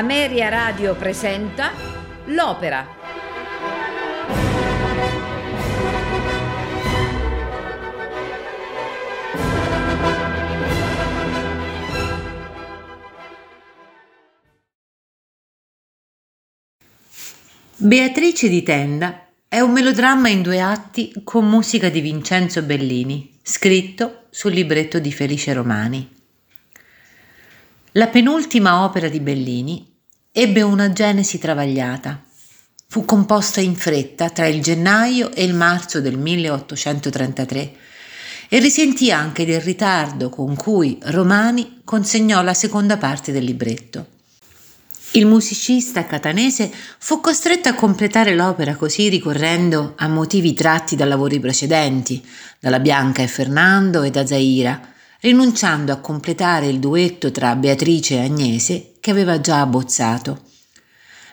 Ameria Radio presenta L'Opera. Beatrice di Tenda è un melodramma in due atti con musica di Vincenzo Bellini, scritto sul libretto di Felice Romani. La penultima opera di Bellini ebbe una genesi travagliata. Fu composta in fretta tra il gennaio e il marzo del 1833 e risentì anche del ritardo con cui Romani consegnò la seconda parte del libretto. Il musicista catanese fu costretto a completare l'opera così ricorrendo a motivi tratti da lavori precedenti, dalla Bianca e Fernando e da Zaira, rinunciando a completare il duetto tra Beatrice e Agnese che aveva già abbozzato.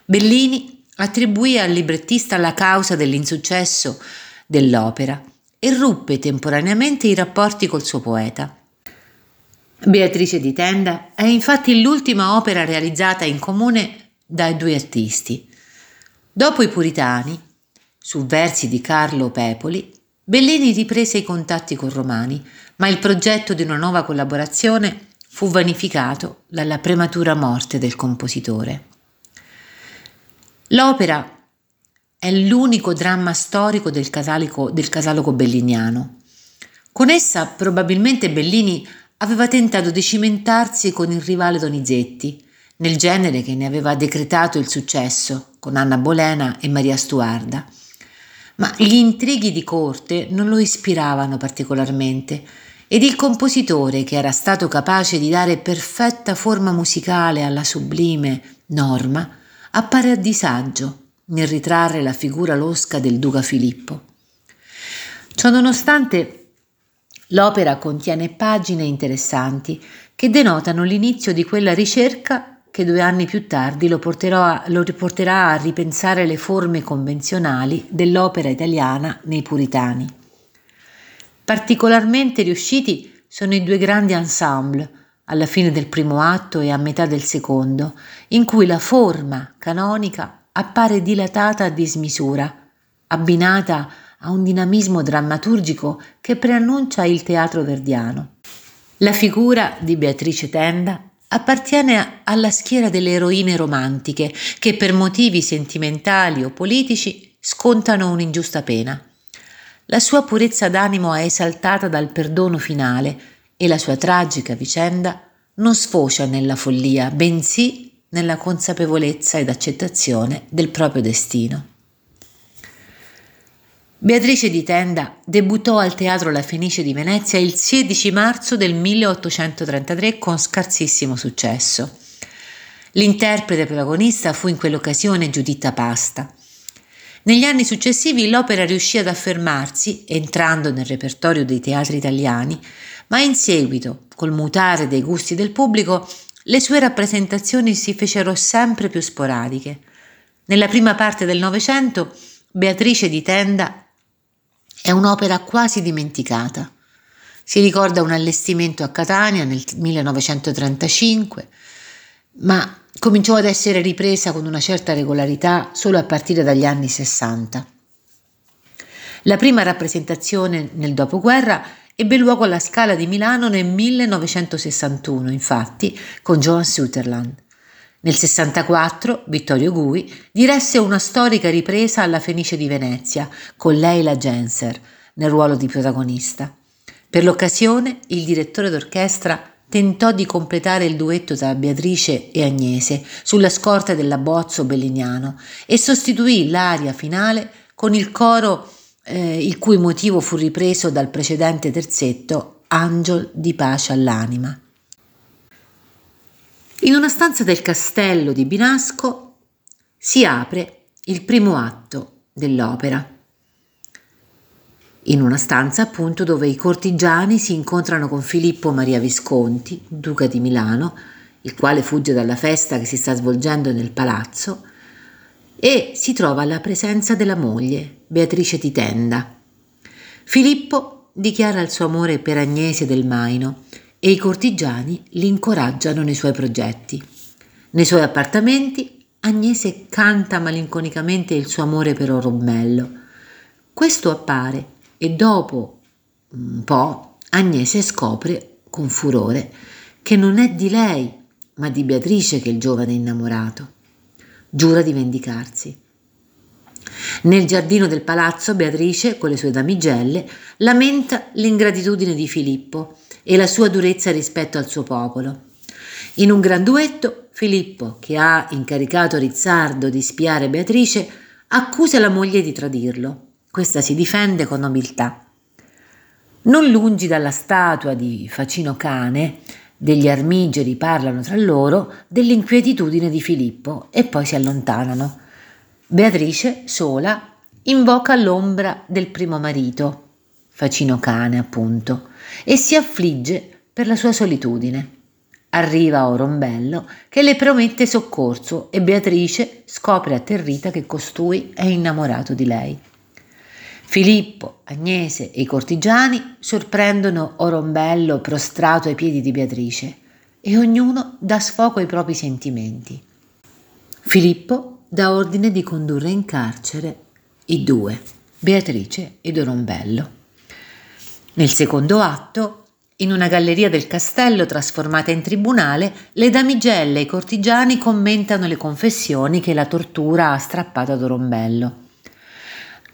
Bellini attribuì al librettista la causa dell'insuccesso dell'opera e ruppe temporaneamente i rapporti col suo poeta. Beatrice di Tenda è infatti l'ultima opera realizzata in comune dai due artisti. Dopo i Puritani, su versi di Carlo Pepoli, Bellini riprese i contatti con Romani, ma il progetto di una nuova collaborazione fu vanificato dalla prematura morte del compositore. L'opera è l'unico dramma storico del catalogo, del catalogo belliniano. Con essa probabilmente Bellini aveva tentato di cimentarsi con il rivale Donizetti, nel genere che ne aveva decretato il successo con Anna Bolena e Maria Stuarda. Ma gli intrighi di corte non lo ispiravano particolarmente ed il compositore, che era stato capace di dare perfetta forma musicale alla sublime Norma, appare a disagio nel ritrarre la figura losca del duca Filippo. Ciononostante, l'opera contiene pagine interessanti che denotano l'inizio di quella ricerca che due anni più tardi lo, porterà, lo riporterà a ripensare le forme convenzionali dell'opera italiana nei puritani. Particolarmente riusciti sono i due grandi ensemble, alla fine del primo atto e a metà del secondo, in cui la forma canonica appare dilatata a dismisura, abbinata a un dinamismo drammaturgico che preannuncia il teatro verdiano. La figura di Beatrice Tenda appartiene alla schiera delle eroine romantiche che per motivi sentimentali o politici scontano un'ingiusta pena. La sua purezza d'animo è esaltata dal perdono finale e la sua tragica vicenda non sfocia nella follia, bensì nella consapevolezza ed accettazione del proprio destino. Beatrice di Tenda debuttò al Teatro La Fenice di Venezia il 16 marzo del 1833 con scarsissimo successo. L'interprete protagonista fu in quell'occasione Giuditta Pasta. Negli anni successivi l'opera riuscì ad affermarsi, entrando nel repertorio dei teatri italiani, ma in seguito, col mutare dei gusti del pubblico, le sue rappresentazioni si fecero sempre più sporadiche. Nella prima parte del Novecento, Beatrice di Tenda è un'opera quasi dimenticata. Si ricorda un allestimento a Catania nel 1935, ma cominciò ad essere ripresa con una certa regolarità solo a partire dagli anni 60. La prima rappresentazione nel dopoguerra ebbe luogo alla Scala di Milano nel 1961, infatti, con Joan Sutherland. Nel 64 Vittorio Gui diresse una storica ripresa alla Fenice di Venezia con Leila Genser nel ruolo di protagonista. Per l'occasione il direttore d'orchestra tentò di completare il duetto tra Beatrice e Agnese sulla scorta dell'abbozzo belliniano e sostituì l'aria finale con il coro eh, il cui motivo fu ripreso dal precedente terzetto Angel di pace all'anima. In una stanza del castello di Binasco si apre il primo atto dell'opera in una stanza appunto dove i cortigiani si incontrano con Filippo Maria Visconti, duca di Milano, il quale fugge dalla festa che si sta svolgendo nel palazzo, e si trova alla presenza della moglie, Beatrice di Tenda. Filippo dichiara il suo amore per Agnese del Maino e i cortigiani li incoraggiano nei suoi progetti. Nei suoi appartamenti Agnese canta malinconicamente il suo amore per Orombello. Questo appare e dopo un po' Agnese scopre con furore che non è di lei, ma di Beatrice che è il giovane innamorato. Giura di vendicarsi. Nel giardino del palazzo Beatrice, con le sue damigelle, lamenta l'ingratitudine di Filippo e la sua durezza rispetto al suo popolo. In un gran duetto, Filippo, che ha incaricato Rizzardo di spiare Beatrice, accusa la moglie di tradirlo. Questa si difende con nobiltà. Non lungi dalla statua di Facino Cane, degli armigeri parlano tra loro dell'inquietudine di Filippo e poi si allontanano. Beatrice, sola, invoca l'ombra del primo marito, Facino Cane appunto, e si affligge per la sua solitudine. Arriva Orombello che le promette soccorso e Beatrice scopre atterrita che costui è innamorato di lei. Filippo, Agnese e i cortigiani sorprendono Orombello prostrato ai piedi di Beatrice e ognuno dà sfogo ai propri sentimenti. Filippo dà ordine di condurre in carcere i due, Beatrice ed Orombello. Nel secondo atto, in una galleria del castello trasformata in tribunale, le damigelle e i cortigiani commentano le confessioni che la tortura ha strappato ad Orombello.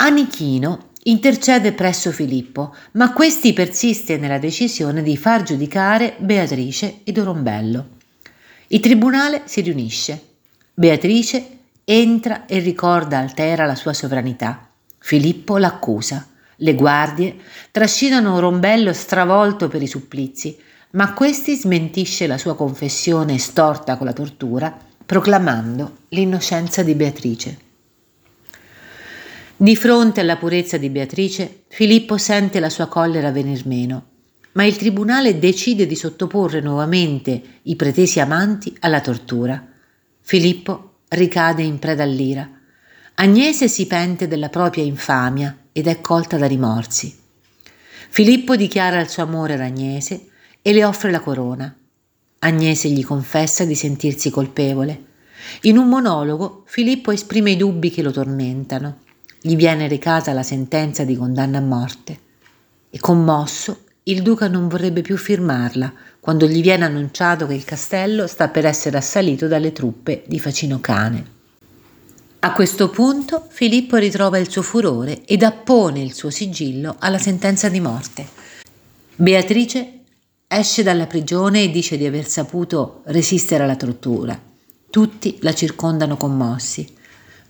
Anichino intercede presso Filippo, ma questi persiste nella decisione di far giudicare Beatrice ed Orombello. Il tribunale si riunisce. Beatrice entra e ricorda altera la sua sovranità. Filippo l'accusa. Le guardie trascinano Rombello stravolto per i supplizi, ma questi smentisce la sua confessione storta con la tortura, proclamando l'innocenza di Beatrice. Di fronte alla purezza di Beatrice, Filippo sente la sua collera venir meno, ma il tribunale decide di sottoporre nuovamente i pretesi amanti alla tortura. Filippo ricade in preda all'ira. Agnese si pente della propria infamia ed è colta da rimorsi. Filippo dichiara il suo amore ad Agnese e le offre la corona. Agnese gli confessa di sentirsi colpevole. In un monologo Filippo esprime i dubbi che lo tormentano. Gli viene recata la sentenza di condanna a morte e commosso il duca non vorrebbe più firmarla quando gli viene annunciato che il castello sta per essere assalito dalle truppe di Facino Cane. A questo punto Filippo ritrova il suo furore ed appone il suo sigillo alla sentenza di morte. Beatrice esce dalla prigione e dice di aver saputo resistere alla tortura. Tutti la circondano commossi.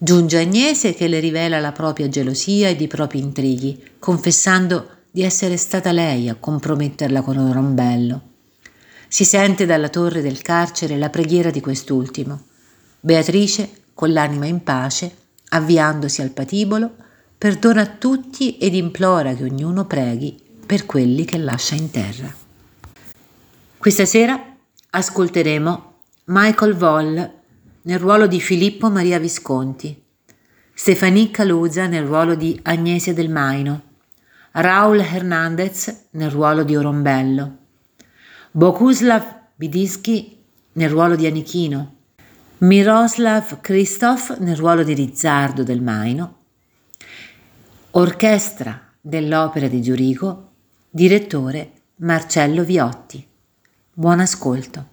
Giunge Agnese che le rivela la propria gelosia ed i propri intrighi, confessando di essere stata lei a comprometterla con Orombello. Si sente dalla torre del carcere la preghiera di quest'ultimo. Beatrice, con l'anima in pace, avviandosi al patibolo, perdona a tutti ed implora che ognuno preghi per quelli che lascia in terra. Questa sera ascolteremo Michael Voll nel ruolo di Filippo Maria Visconti, Stephanie Calusa nel ruolo di Agnese del Maino, Raul Hernandez nel ruolo di Orombello, Bokuslav Bidisky nel ruolo di Anichino, Miroslav Kristov nel ruolo di Rizzardo del Maino, orchestra dell'opera di Giurico, direttore Marcello Viotti. Buon ascolto.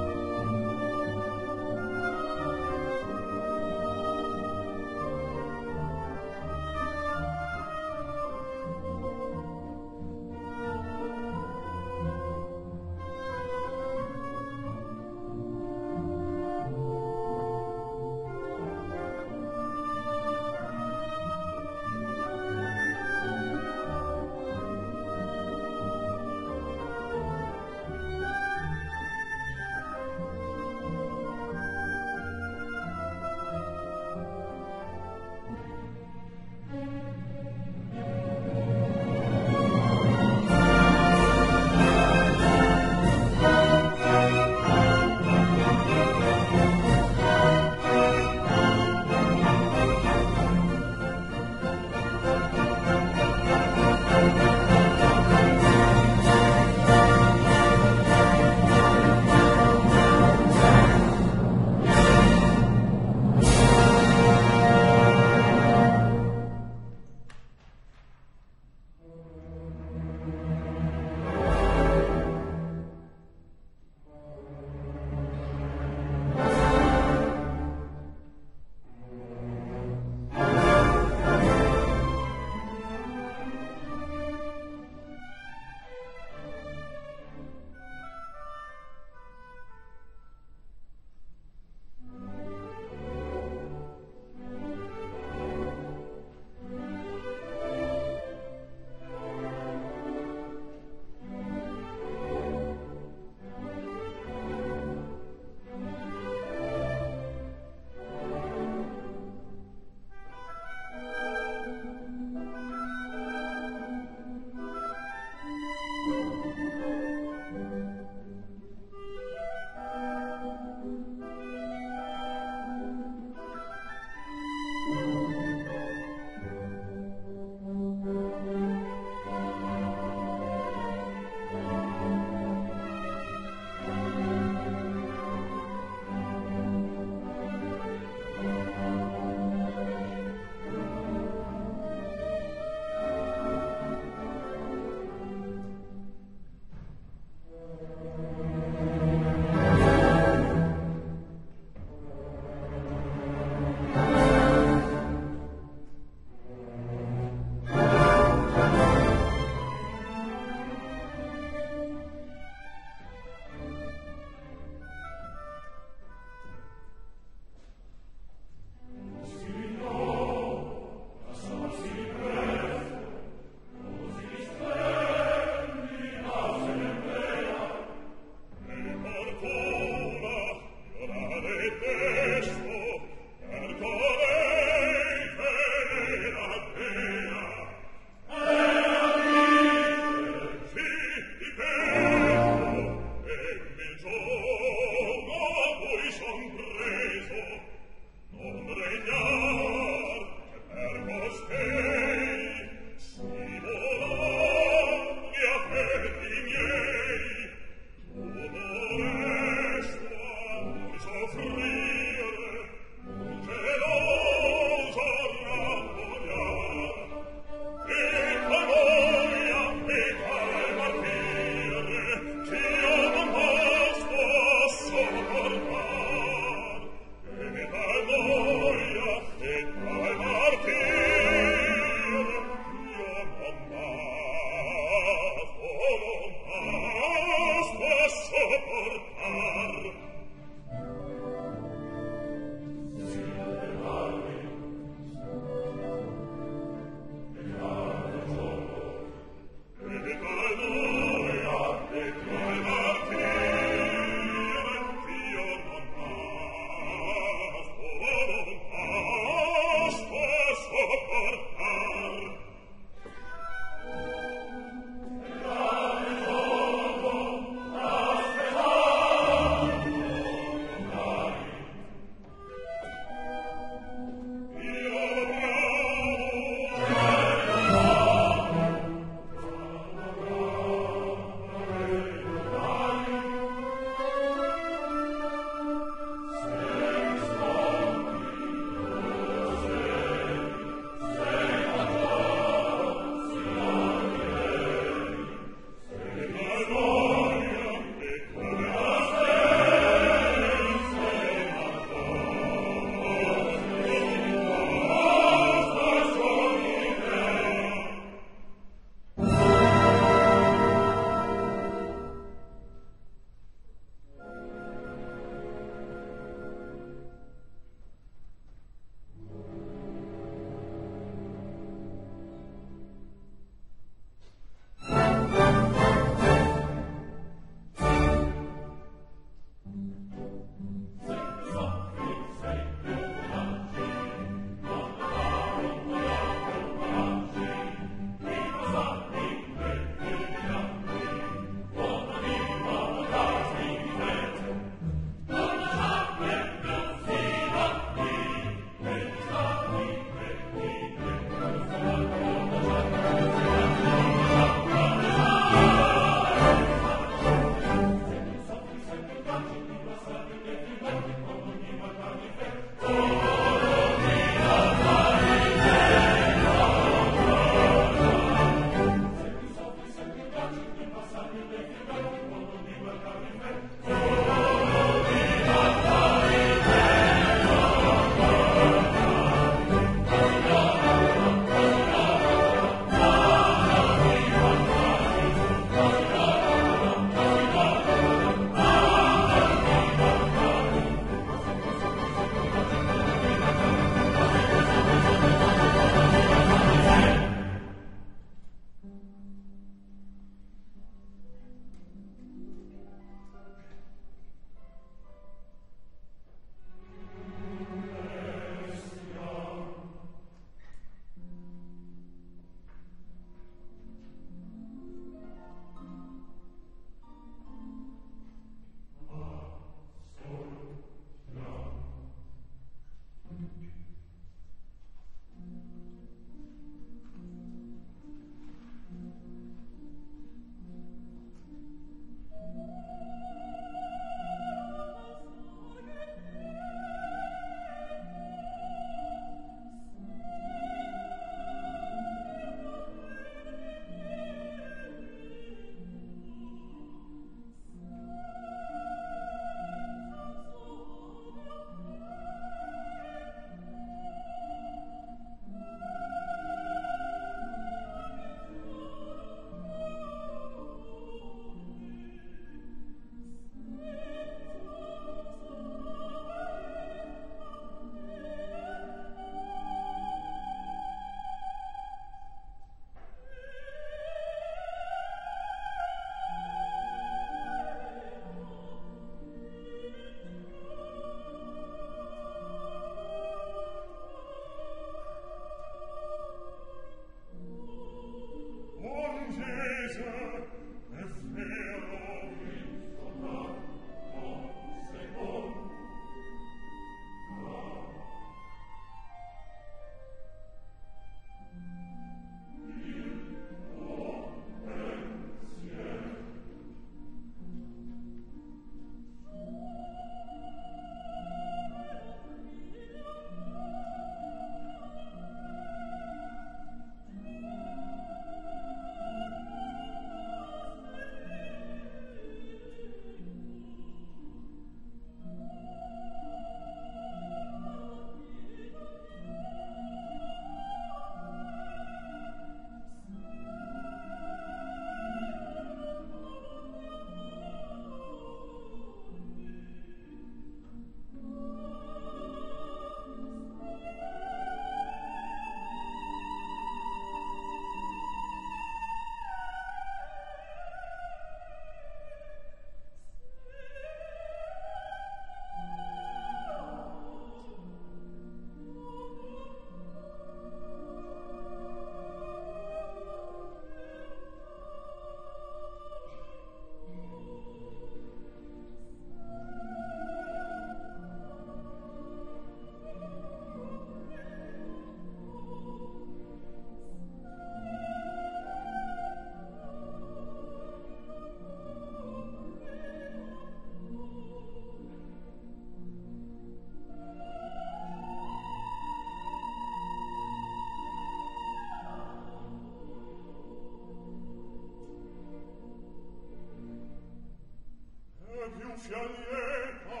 ansia lieta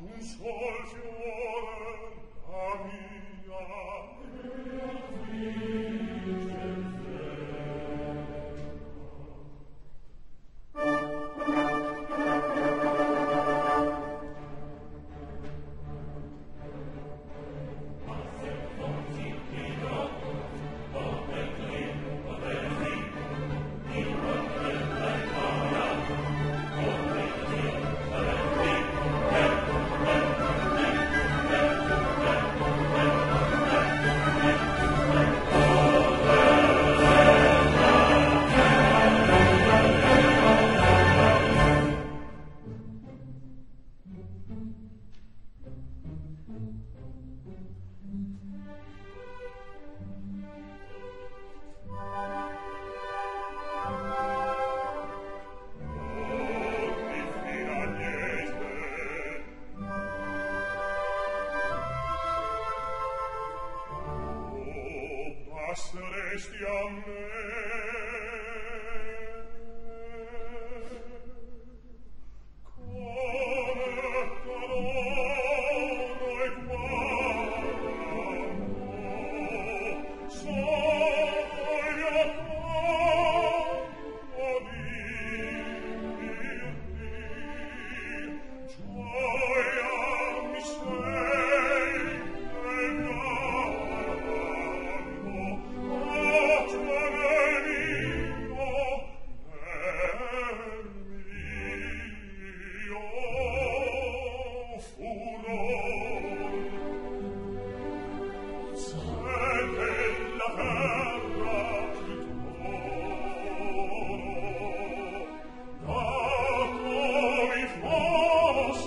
un sol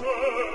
Jesus.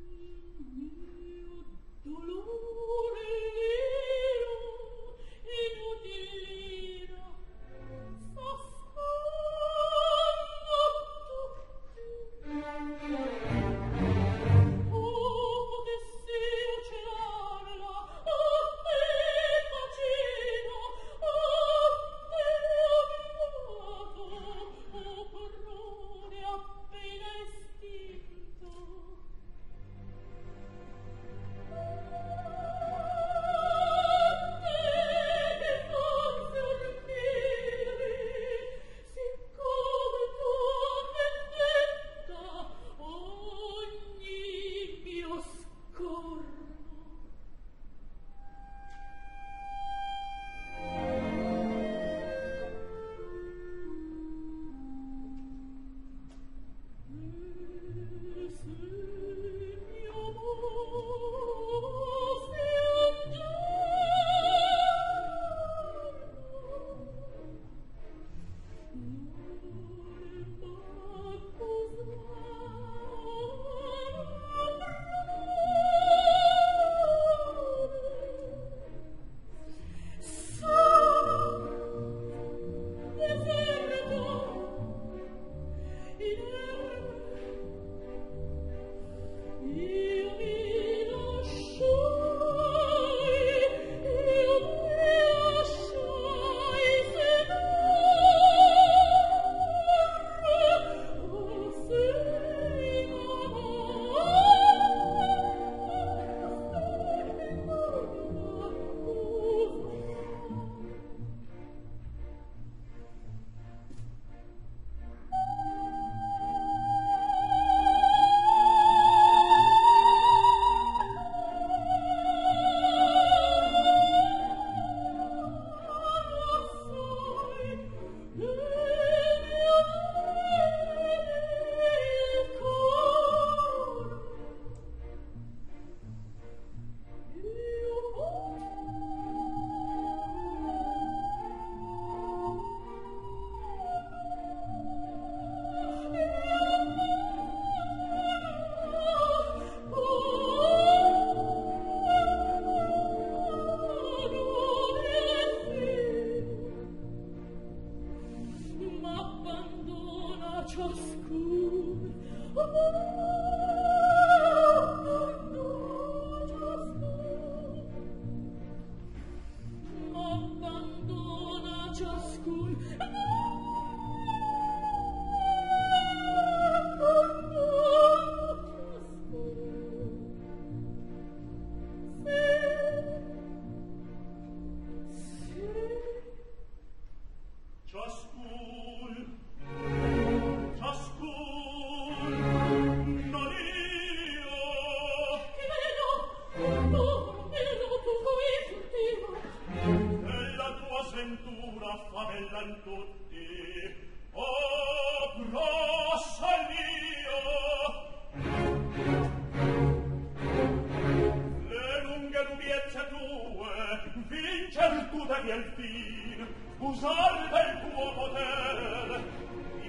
al fin usar del tuo potere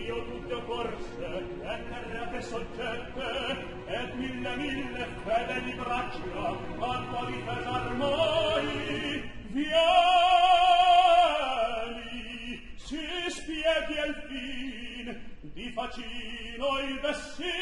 io tutte corse e terrate soggette e mille mille fedeli braccia a tua difesa armai vieni. Si spieghi al fin di facino il vessino